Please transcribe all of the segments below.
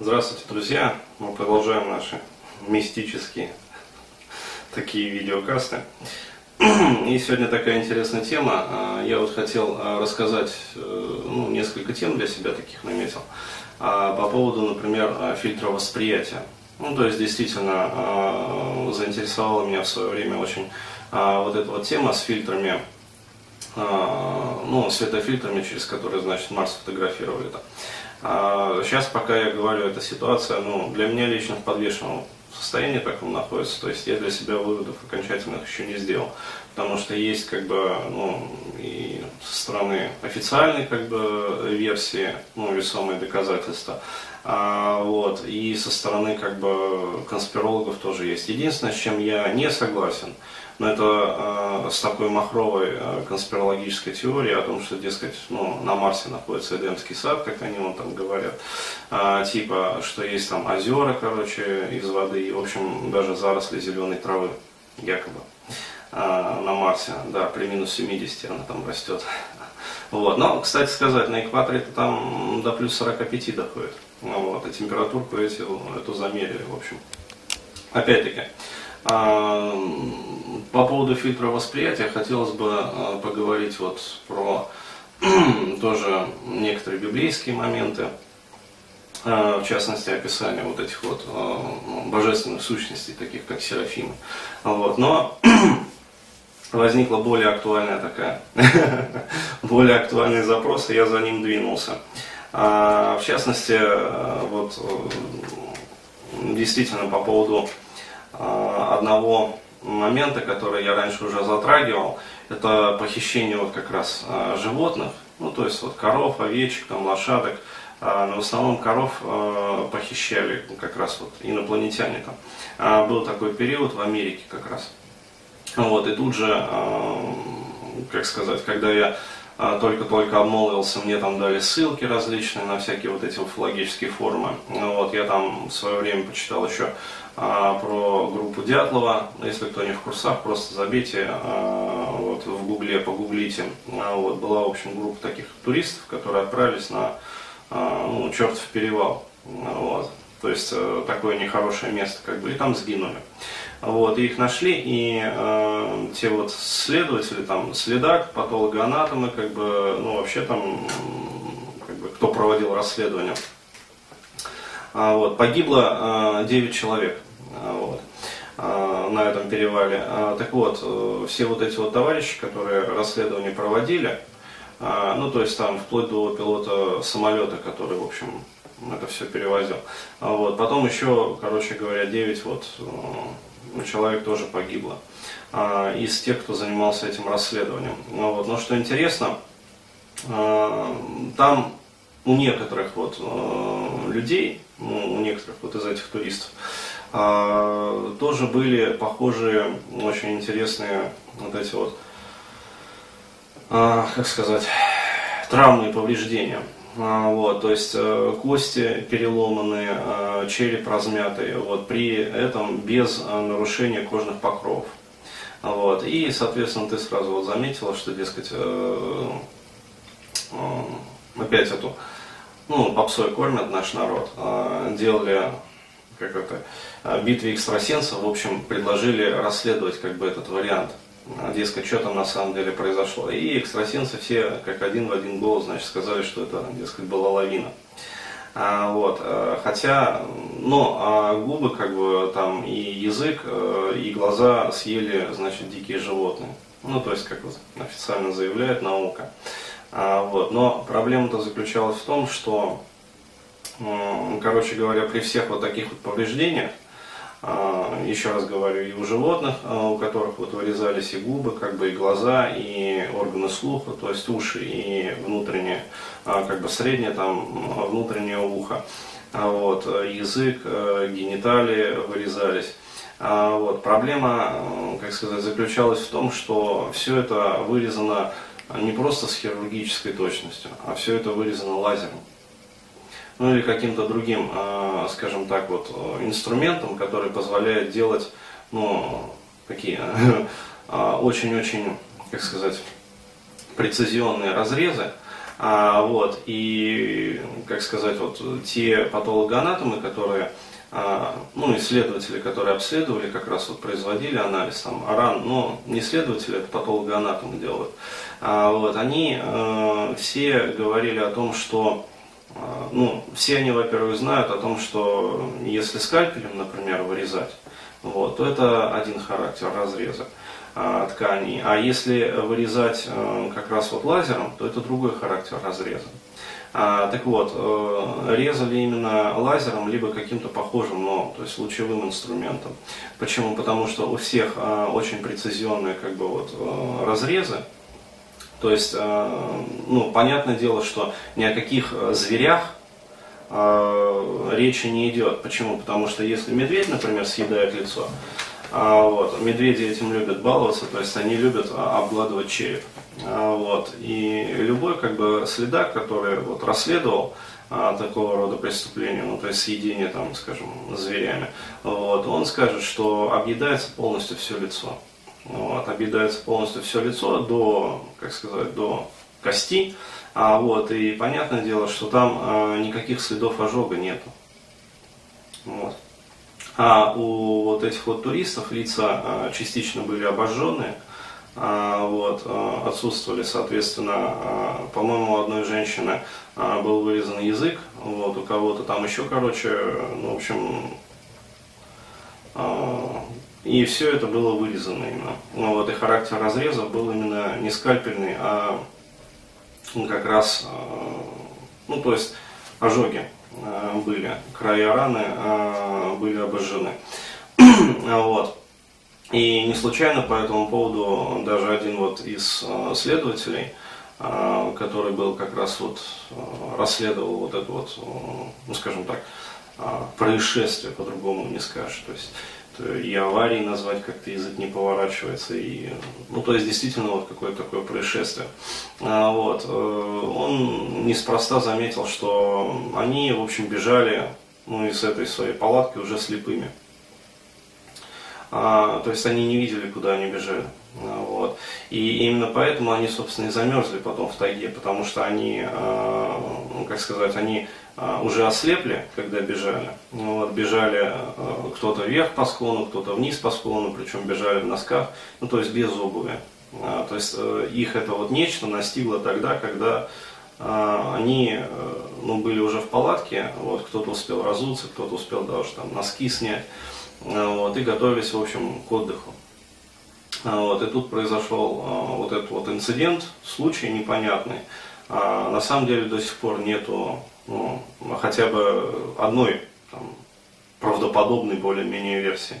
Здравствуйте, друзья! Мы продолжаем наши мистические такие видеокасты. И сегодня такая интересная тема. А, я вот хотел а, рассказать э, ну, несколько тем для себя таких наметил. А, по поводу, например, фильтра восприятия. Ну, то есть, действительно, заинтересовала меня в свое время очень вот эта вот тема с фильтрами, ну, светофильтрами, через которые, значит, Марс фотографировали это. Сейчас, пока я говорю, эта ситуация, ну, для меня лично в подвешенном состоянии таком находится. То есть я для себя выводов окончательных еще не сделал. Потому что есть как бы, ну, и со стороны официальной как бы версии, ну, весомые доказательства. А, вот, и со стороны как бы конспирологов тоже есть. Единственное, с чем я не согласен, но это э, с такой махровой э, конспирологической теорией о том, что, дескать, ну, на Марсе находится Эдемский сад, как они вон там говорят, э, типа, что есть там озера, короче, из воды, и, в общем, даже заросли зеленой травы, якобы, э, на Марсе, да, при минус 70 она там растет. Вот. Но, кстати сказать, на экваторе это там до плюс 45 доходит. Вот. И температурку эту, эту замерили, в общем. Опять-таки, по поводу фильтра восприятия хотелось бы а, поговорить вот про тоже некоторые библейские моменты, а, в частности описание вот этих вот ну, божественных сущностей, таких как Серафимы. Вот. Но возникла более актуальная такая, более актуальный запрос, и я за ним двинулся. В частности, вот действительно по поводу одного момента, который я раньше уже затрагивал, это похищение вот как раз э, животных, ну то есть вот коров, овечек, там, лошадок, э, но в основном коров похищали как раз вот инопланетяне там. Был такой период в Америке как раз. Вот, и тут же, как сказать, когда я только-только обмолвился, мне там дали ссылки различные на всякие вот эти уфологические форумы. Ну вот, я там в свое время почитал еще а, про группу Дятлова. Если кто не в курсах, просто забейте а, вот, в гугле, погуглите. А, вот, была, в общем, группа таких туристов, которые отправились на ну, чертов перевал. Вот. То есть э, такое нехорошее место, как бы, и там сгинули. Вот, и их нашли, и э, те вот следователи, там, следак, патологоанатомы, как бы, ну, вообще там, как бы, кто проводил расследование, а, вот, погибло э, 9 человек. А, вот, а, на этом перевале. А, так вот, э, все вот эти вот товарищи, которые расследование проводили, ну, то есть там вплоть до пилота самолета, который, в общем, это все перевозил. Вот. Потом еще, короче говоря, 9 вот э, человек тоже погибло из тех, кто занимался этим расследованием. Вот. Но что интересно, там у некоторых вот э, людей, ну, у некоторых вот из этих туристов, а, тоже были похожие, очень интересные вот эти вот, а, как сказать, травмы и повреждения. А, вот, то есть э, кости переломанные, череп размятый, вот, при этом без нарушения кожных покровов. Вот, и, соответственно, ты сразу вот заметила, что, дескать, э, э, опять эту, ну, попсой кормят наш народ, делали как это, а, битве экстрасенсов, в общем, предложили расследовать как бы этот вариант. А, дескать, что там на самом деле произошло. И экстрасенсы все как один в один голос, значит, сказали, что это, дескать, была лавина. А, вот, а, хотя, ну, а губы, как бы, там, и язык, и глаза съели, значит, дикие животные. Ну, то есть, как вот официально заявляет наука. А, вот, но проблема-то заключалась в том, что короче говоря, при всех вот таких вот повреждениях, а, еще раз говорю, и у животных, а, у которых вот вырезались и губы, как бы и глаза, и органы слуха, то есть уши и внутреннее, как бы среднее там внутреннее ухо, вот, язык, гениталии вырезались. Вот, проблема, как сказать, заключалась в том, что все это вырезано не просто с хирургической точностью, а все это вырезано лазером ну или каким-то другим, а, скажем так, вот инструментом, который позволяет делать ну, такие очень-очень, как сказать, прецизионные разрезы. А, вот, и, как сказать, вот те патологоанатомы, которые, а, ну, исследователи, которые обследовали, как раз вот производили анализ, там, РАН, но не исследователи, это патологоанатомы делают, а, вот, они а, все говорили о том, что а, ну, все они, во-первых, знают о том, что если скальпелем, например, вырезать, вот, то это один характер разреза а, тканей. А если вырезать а, как раз вот лазером, то это другой характер разреза. А, так вот, э, резали именно лазером, либо каким-то похожим, но, то есть лучевым инструментом. Почему? Потому что у всех э, очень прецизионные как бы вот э, разрезы, то есть, ну, понятное дело, что ни о каких зверях речи не идет. Почему? Потому что если медведь, например, съедает лицо, а, вот. Медведи этим любят баловаться, то есть они любят а, обгладывать череп. А, вот. И любой как бы следак, который вот, расследовал такого рода преступления, ну то есть съедение там, скажем, зверями, вот, он скажет, что объедается полностью все лицо. Вот, объедается полностью все лицо до, как сказать, до кости. А, вот, и понятное дело, что там а, никаких следов ожога нету. Вот. А у вот этих вот туристов лица а, частично были обожженные, а, вот, а, отсутствовали, соответственно, по-моему, у одной женщины был вырезан язык, вот, у кого-то там еще, короче, ну, в общем, и все это было вырезано именно. Ну, вот, и характер разреза был именно не скальпельный, а как раз, ну, то есть ожоги. Э, были, края раны э, были обожжены. вот. И не случайно по этому поводу даже один вот из э, следователей, который был как раз вот расследовал вот это вот, ну скажем так, происшествие, по-другому не скажешь. То есть и аварии назвать как-то язык не поворачивается. И, ну, то есть действительно вот какое-то такое происшествие. Вот. Э, он неспроста заметил, что они, в общем, бежали ну, из этой своей палатки уже слепыми. А, то есть они не видели, куда они бежали. А, вот. И именно поэтому они, собственно, и замерзли потом в тайге, потому что они, а, ну, как сказать, они уже ослепли, когда бежали. Ну, вот, бежали кто-то вверх по склону, кто-то вниз по склону, причем бежали в носках, ну то есть без обуви. То есть э, их это вот нечто настигло тогда, когда они э, ну, были уже в палатке, вот, кто-то успел разуться, кто-то успел даже там носки снять, вот, и готовились, в общем, к отдыху. Вот, и тут произошел вот этот вот инцидент, случай непонятный. На самом деле до сих пор нету ну, хотя бы одной там, правдоподобной более-менее версии.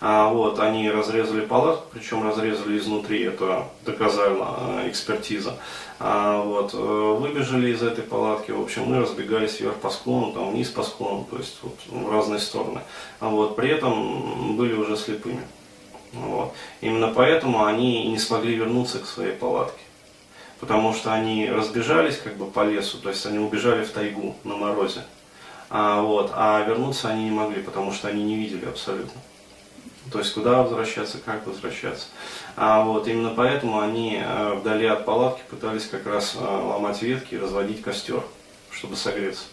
А, вот, они разрезали палатку, причем разрезали изнутри, это доказала э, экспертиза. А, вот, э, выбежали из этой палатки, в общем, мы разбегались вверх по склону, там, вниз по склону, то есть вот, в разные стороны. А, вот, при этом были уже слепыми. Вот. Именно поэтому они не смогли вернуться к своей палатке потому что они разбежались как бы по лесу, то есть они убежали в тайгу на морозе. А, вот, а вернуться они не могли, потому что они не видели абсолютно. То есть куда возвращаться, как возвращаться. А, вот, именно поэтому они а, вдали от палатки пытались как раз а, ломать ветки и разводить костер, чтобы согреться.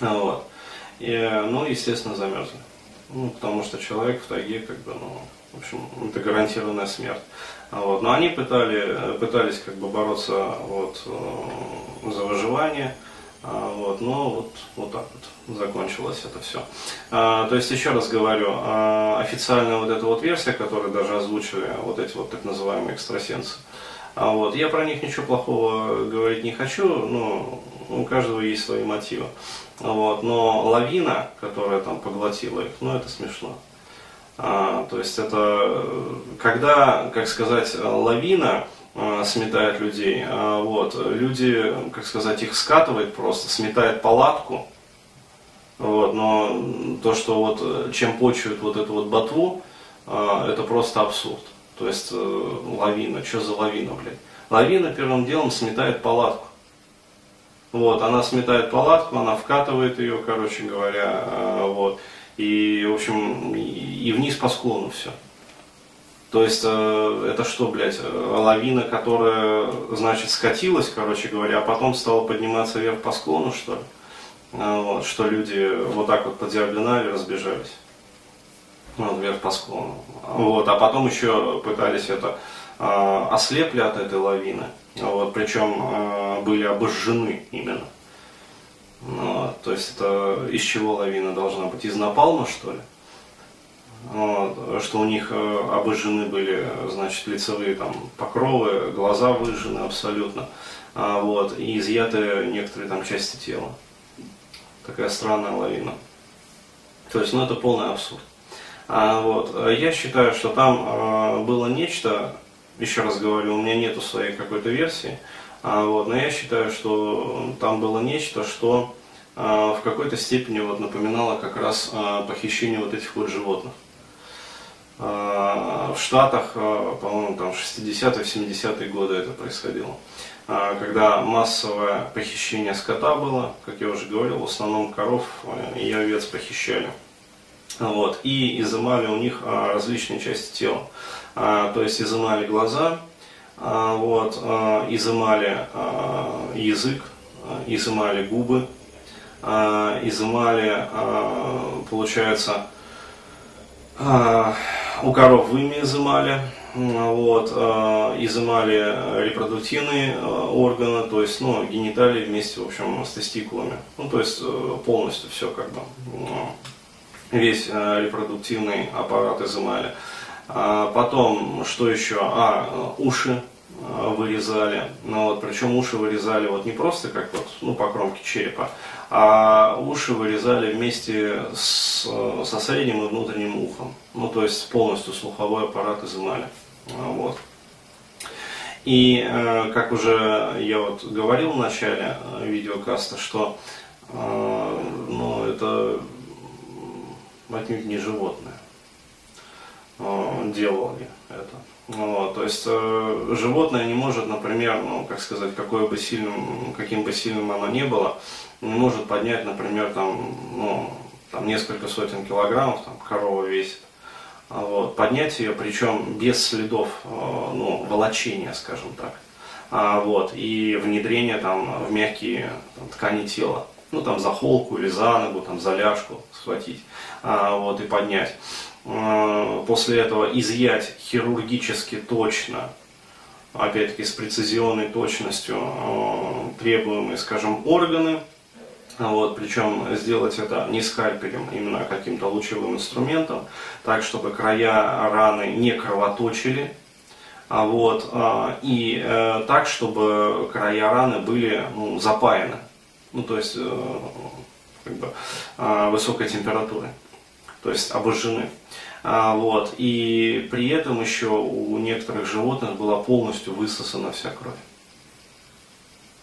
А, вот. И, ну, естественно, замерзли. Ну, потому что человек в тайге, как бы, ну, в общем, это гарантированная смерть. Вот. Но они пытали, пытались как бы бороться вот, э, за выживание, а, вот, но вот, вот так вот закончилось это все. А, то есть, еще раз говорю, а, официальная вот эта вот версия, которую даже озвучили вот эти вот так называемые экстрасенсы, а вот, я про них ничего плохого говорить не хочу, но у каждого есть свои мотивы. Вот, но лавина, которая там поглотила их, ну это смешно. А, то есть это когда, как сказать, лавина а, сметает людей, а, вот, люди, как сказать, их скатывает просто, сметает палатку, вот, но то, что вот чем почуют вот эту вот ботву, а, это просто абсурд. То есть э, лавина, что за лавина, блядь? Лавина первым делом сметает палатку. Вот, она сметает палатку, она вкатывает ее, короче говоря, вот. И, в общем, и вниз по склону все. То есть э, это что, блядь, лавина, которая, значит, скатилась, короче говоря, а потом стала подниматься вверх по склону, что ли? А, вот, что люди вот так вот по диагонали разбежались. Ну, вверх по склону. Вот, а потом еще пытались это э, ослепли от этой лавины. Вот, причем э, были обожжены именно. Ну, то есть это из чего лавина должна быть? Из напалма, что ли? Вот, что у них э, обожжены были, значит, лицевые там покровы, глаза выжжены абсолютно, а, вот, и изъяты некоторые там части тела. Такая странная лавина. То есть, ну это полный абсурд. А, вот, я считаю, что там а, было нечто, еще раз говорю, у меня нету своей какой-то версии, вот, но я считаю, что там было нечто, что а, в какой-то степени вот напоминало как раз а, похищение вот этих вот животных. А, в Штатах, а, по-моему, там 60-е, 70-е годы это происходило. А, когда массовое похищение скота было, как я уже говорил, в основном коров и овец похищали. Вот, и изымали у них различные части тела. То есть изымали глаза, вот, изымали язык, изымали губы, изымали, получается, у коров вымя изымали, вот, э, изымали репродуктивные э, органы, то есть, ну, гениталии вместе, в общем, с тестикулами. Ну, то есть, э, полностью все как бы, весь репродуктивный аппарат изымали. А потом, что еще? А, уши вырезали. Ну, вот, причем уши вырезали вот не просто как вот, ну, по кромке черепа, а уши вырезали вместе с, со средним и внутренним ухом. Ну, то есть полностью слуховой аппарат изымали. Вот. И, э, как уже я вот говорил в начале э, видеокаста, что э, ну, это отнюдь не животное делали это. Вот, то есть э, животное не может, например, ну, как сказать, какое бы сильным, каким бы сильным оно ни было, не может поднять, например, там, ну, там несколько сотен килограммов, там корова весит. А вот, поднять ее, причем без следов э, ну, волочения, скажем так. А, вот, и внедрение там, в мягкие там, ткани тела. Ну, там за холку или за ногу, там, за ляжку схватить а, вот, и поднять. А, после этого изъять хирургически точно, опять-таки с прецизионной точностью а, требуемые, скажем, органы, вот, причем сделать это не скальпелем, именно каким-то лучевым инструментом, так, чтобы края раны не кровоточили, а вот, и э, так, чтобы края раны были ну, запаяны, ну, то есть э, как бы, высокой температурой то есть обожжены. А, вот. И при этом еще у некоторых животных была полностью высосана вся кровь.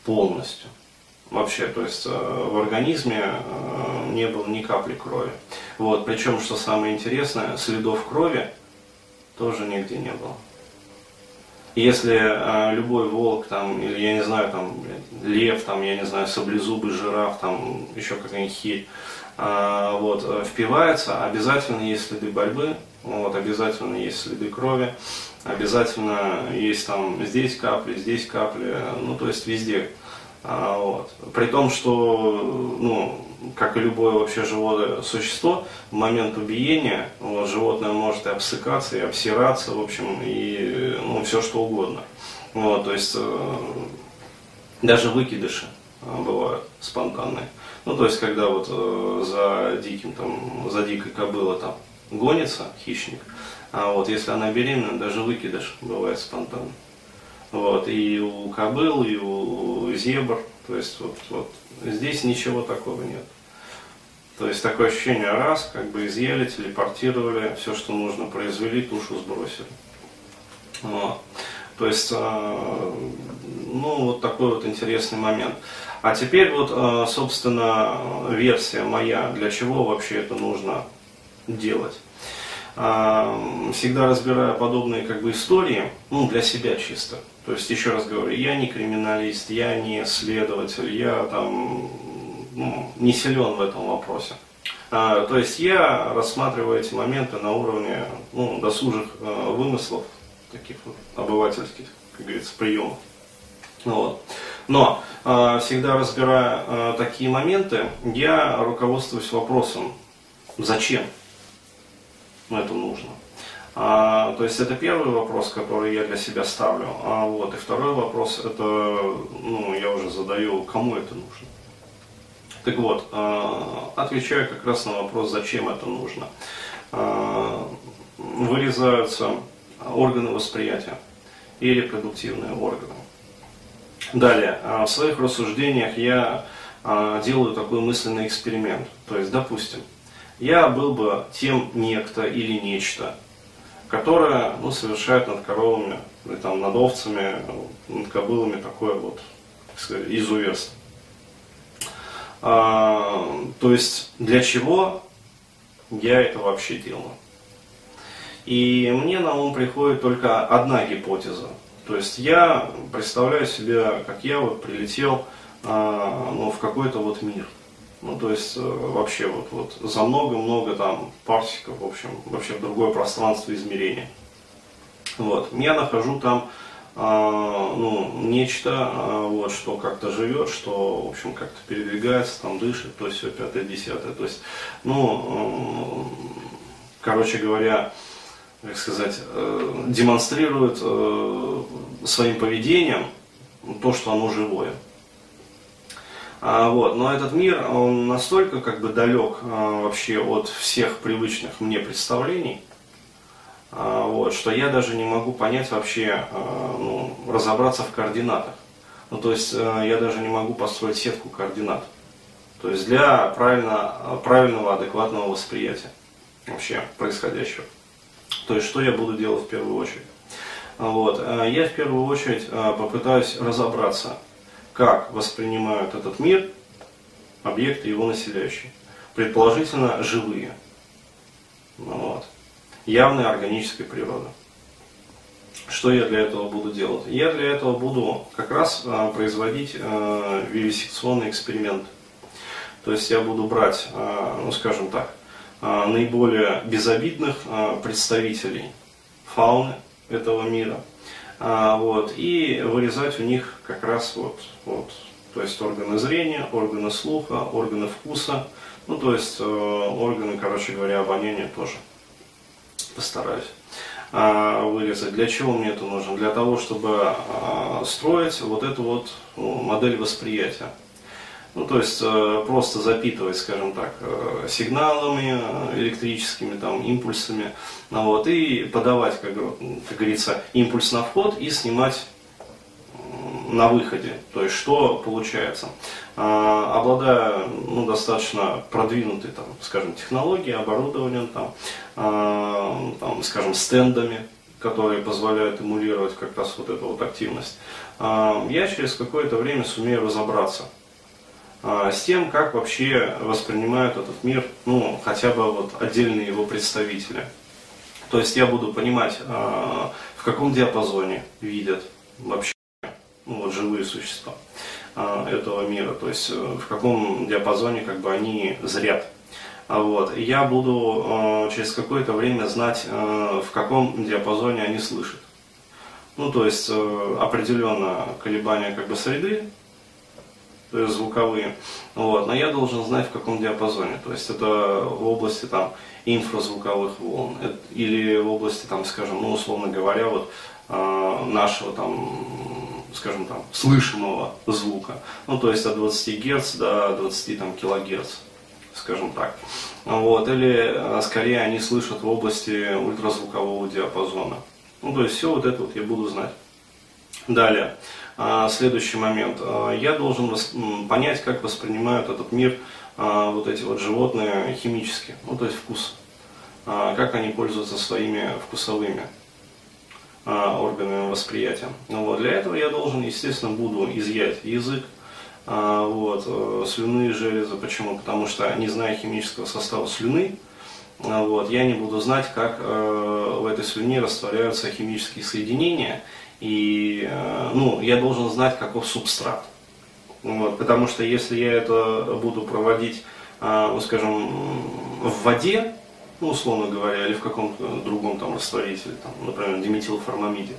Полностью. Вообще, то есть э, в организме э, не было ни капли крови. Вот. Причем, что самое интересное, следов крови тоже нигде не было. Если э, любой волк, там, или я не знаю, там, лев, там, я не знаю, саблезубый жираф, там, еще какая-нибудь хиль, а, вот, э, впивается, обязательно есть следы борьбы, вот, обязательно есть следы крови, обязательно есть там здесь капли, здесь капли, ну то есть везде. А, вот. При том, что, ну, как и любое вообще живое существо, в момент убиения вот, животное может и обсыкаться, и обсираться, в общем, и ну, все что угодно. Вот, то есть э, даже выкидыши э, бывают спонтанные. Ну, то есть, когда вот э, за диким, там, за дикой кобылой там гонится хищник, а вот если она беременна, даже выкидыш бывает спонтанно. Вот, и у кобыл, и у зебр, то есть вот, вот здесь ничего такого нет. То есть такое ощущение, раз, как бы изъяли, телепортировали, все, что нужно, произвели, тушу сбросили. Вот. То есть, э, ну, вот такой вот интересный момент. А теперь вот, э, собственно, версия моя, для чего вообще это нужно делать. Э, всегда разбирая подобные как бы истории, ну, для себя чисто. То есть, еще раз говорю, я не криминалист, я не следователь, я там ну, не силен в этом вопросе. А, то есть я рассматриваю эти моменты на уровне ну, досужих а, вымыслов, таких вот обывательских, как говорится, приемов. Вот. Но э, всегда разбирая э, такие моменты, я руководствуюсь вопросом, зачем это нужно. А, то есть это первый вопрос, который я для себя ставлю. А, вот, и второй вопрос, это ну, я уже задаю, кому это нужно. Так вот, а, отвечаю как раз на вопрос, зачем это нужно. Вырезаются органы восприятия и репродуктивные органы. Далее, а, в своих рассуждениях я а, делаю такой мысленный эксперимент. То есть, допустим, я был бы тем некто или нечто, которое ну, совершает над коровами, или там, над овцами, над кобылами такое вот, так сказать, изуверство. А, то есть, для чего я это вообще делаю? И мне на ум приходит только одна гипотеза. То есть я представляю себе, как я вот прилетел а, ну, в какой-то вот мир. Ну, то есть э, вообще вот, вот за много-много там парсиков, в общем, вообще в другое пространство измерения. Вот. Я нахожу там а, ну, нечто, а, вот, что как-то живет, что, в общем, как-то передвигается, там дышит, то есть все пятое, десятое. То есть, ну, короче говоря, как сказать, э, демонстрирует э, своим поведением то, что оно живое. А, вот. Но этот мир, он настолько как бы далек а, вообще от всех привычных мне представлений, вот, что я даже не могу понять вообще, ну, разобраться в координатах. Ну, то есть я даже не могу построить сетку координат. То есть для правильно, правильного, адекватного восприятия вообще происходящего. То есть, что я буду делать в первую очередь? Вот. Э, я в первую очередь э, попытаюсь разобраться, как воспринимают этот мир объекты его населяющие. Предположительно, живые. Вот. Явной органической природы. Что я для этого буду делать? Я для этого буду как раз э, производить вивисекционный эксперимент. То есть я буду брать, ну скажем так, а, наиболее безобидных а, представителей фауны этого мира. А, вот, и вырезать у них как раз вот, вот, то есть органы зрения, органы слуха, органы вкуса, ну то есть э, органы, короче говоря, обоняния тоже постараюсь вырезать. Для чего мне это нужно? Для того, чтобы строить вот эту вот ну, модель восприятия. Ну, то есть э, просто запитывать, скажем так, э, сигналами э, электрическими, там, импульсами, ну, вот, и подавать, как, как говорится, импульс на вход и снимать на выходе. То есть что получается? Обладая ну, достаточно продвинутой, там, скажем, технологией, оборудованием, там, там, скажем, стендами, которые позволяют эмулировать как раз вот эту вот активность, я через какое-то время сумею разобраться, а, с тем, как вообще воспринимают этот мир, ну, хотя бы вот отдельные его представители. То есть я буду понимать, а, в каком диапазоне видят вообще ну, вот, живые существа а, этого мира, то есть э, в каком диапазоне как бы они зрят. Вот. Я буду через какое-то время знать, в каком диапазоне они слышат. Ну, то есть э, определенно колебания как бы среды, звуковые. Вот. Но я должен знать в каком диапазоне. То есть это в области там инфразвуковых волн или в области там, скажем, ну условно говоря, вот э, нашего там, скажем там, слышимого звука. Ну то есть от 20 Гц до 20 там килогерц скажем так. Вот, или а, скорее они слышат в области ультразвукового диапазона. Ну, то есть все вот это вот я буду знать. Далее. А, следующий момент. А, я должен понять, как воспринимают этот мир а, вот эти вот животные химически, ну то есть вкус. Как они пользуются своими вкусовыми органами восприятия. Ну, вот. Для этого я должен, естественно, буду изъять язык, вот, э, слюны, железы. Почему? Потому что, не зная химического состава слюны, вот, я не буду знать, как э, в этой слюне растворяются химические соединения, и э, ну, я должен знать, каков субстрат. Вот, потому что если я это буду проводить ну, скажем, в воде, ну, условно говоря, или в каком-то другом там растворителе, там, например, диметилформамиде,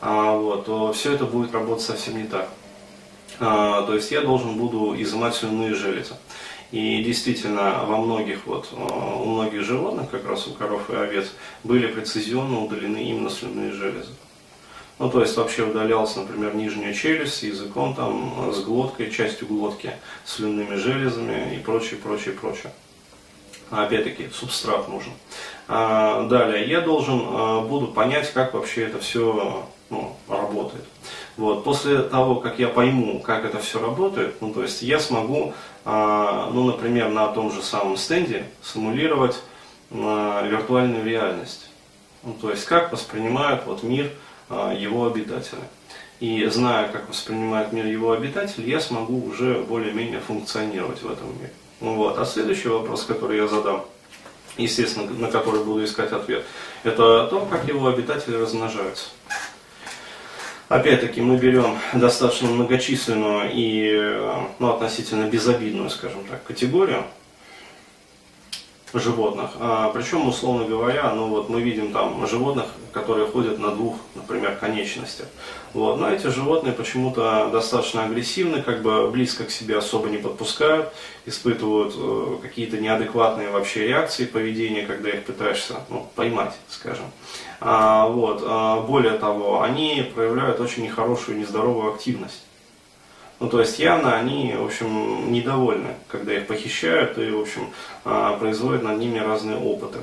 вот, то все это будет работать совсем не так. То есть я должен буду изымать слюнные железы. И действительно, во многих, вот, у многих животных, как раз у коров и овец, были прецизионно удалены именно слюнные железы. Ну, то есть вообще удалялся, например, нижняя челюсть с языком, там, с глоткой, частью глотки, слюнными железами и прочее, прочее, прочее. Опять-таки, субстрат нужен. А, далее, я должен а, буду понять, как вообще это все ну, работает. Вот. После того, как я пойму, как это все работает, ну, то есть я смогу, а, ну, например, на том же самом стенде симулировать виртуальную реальность. Ну, то есть как воспринимают вот, мир его обитатели. И зная, как воспринимает мир его обитатели, я смогу уже более-менее функционировать в этом мире. Ну вот. А следующий вопрос, который я задам, естественно, на который буду искать ответ, это то, как его обитатели размножаются. Опять-таки мы берем достаточно многочисленную и ну, относительно безобидную, скажем так, категорию, животных. А, причем, условно говоря, ну вот мы видим там животных, которые ходят на двух, например, конечностях. Вот. Но эти животные почему-то достаточно агрессивны, как бы близко к себе особо не подпускают, испытывают э, какие-то неадекватные вообще реакции поведения, когда их пытаешься ну, поймать, скажем. А, вот. А, более того, они проявляют очень нехорошую, нездоровую активность. Ну, то есть явно они, в общем, недовольны, когда их похищают и, в общем, а, производят над ними разные опыты.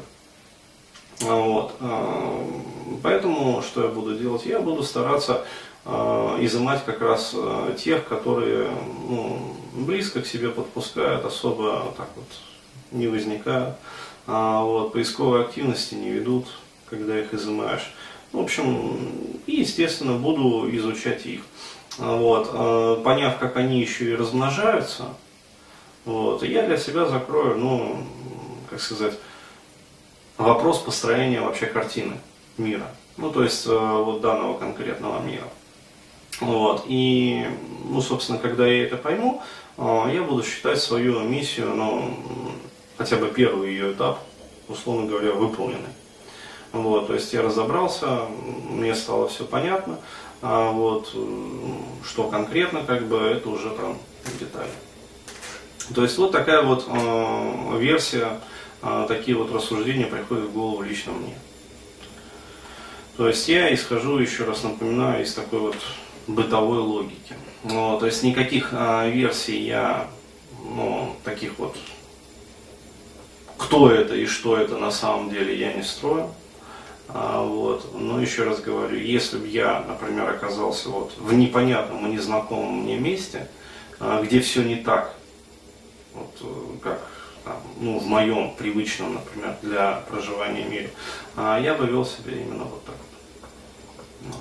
А, вот. А, поэтому что я буду делать? Я буду стараться изымать как раз тех, которые ну, близко к себе подпускают, особо так вот не возникают. Вот, поисковой активности не ведут, когда их изымаешь. В общем, и, естественно, буду изучать их. Вот, э, поняв, как они еще и размножаются, вот, я для себя закрою, ну, как сказать, вопрос построения вообще картины мира. Ну, то есть, э, вот данного конкретного мира. Вот, и, ну, собственно, когда я это пойму, э, я буду считать свою миссию, ну, хотя бы первый ее этап, условно говоря, выполненной. Вот, то есть я разобрался, мне стало все понятно. А вот, что конкретно, как бы, это уже там детали. То есть вот такая вот э, версия, э, такие вот рассуждения приходят в голову лично мне. То есть я исхожу, еще раз напоминаю, из такой вот бытовой логики. Ну, то есть никаких э, версий я, ну, таких вот, кто это и что это на самом деле я не строю. А, вот. Но еще раз говорю, если бы я, например, оказался вот в непонятном и незнакомом мне месте, а, где все не так, вот, э, как там, ну, в моем привычном, например, для проживания мире, а, я бы вел себя именно вот так вот.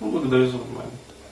Ну, благодарю за внимание.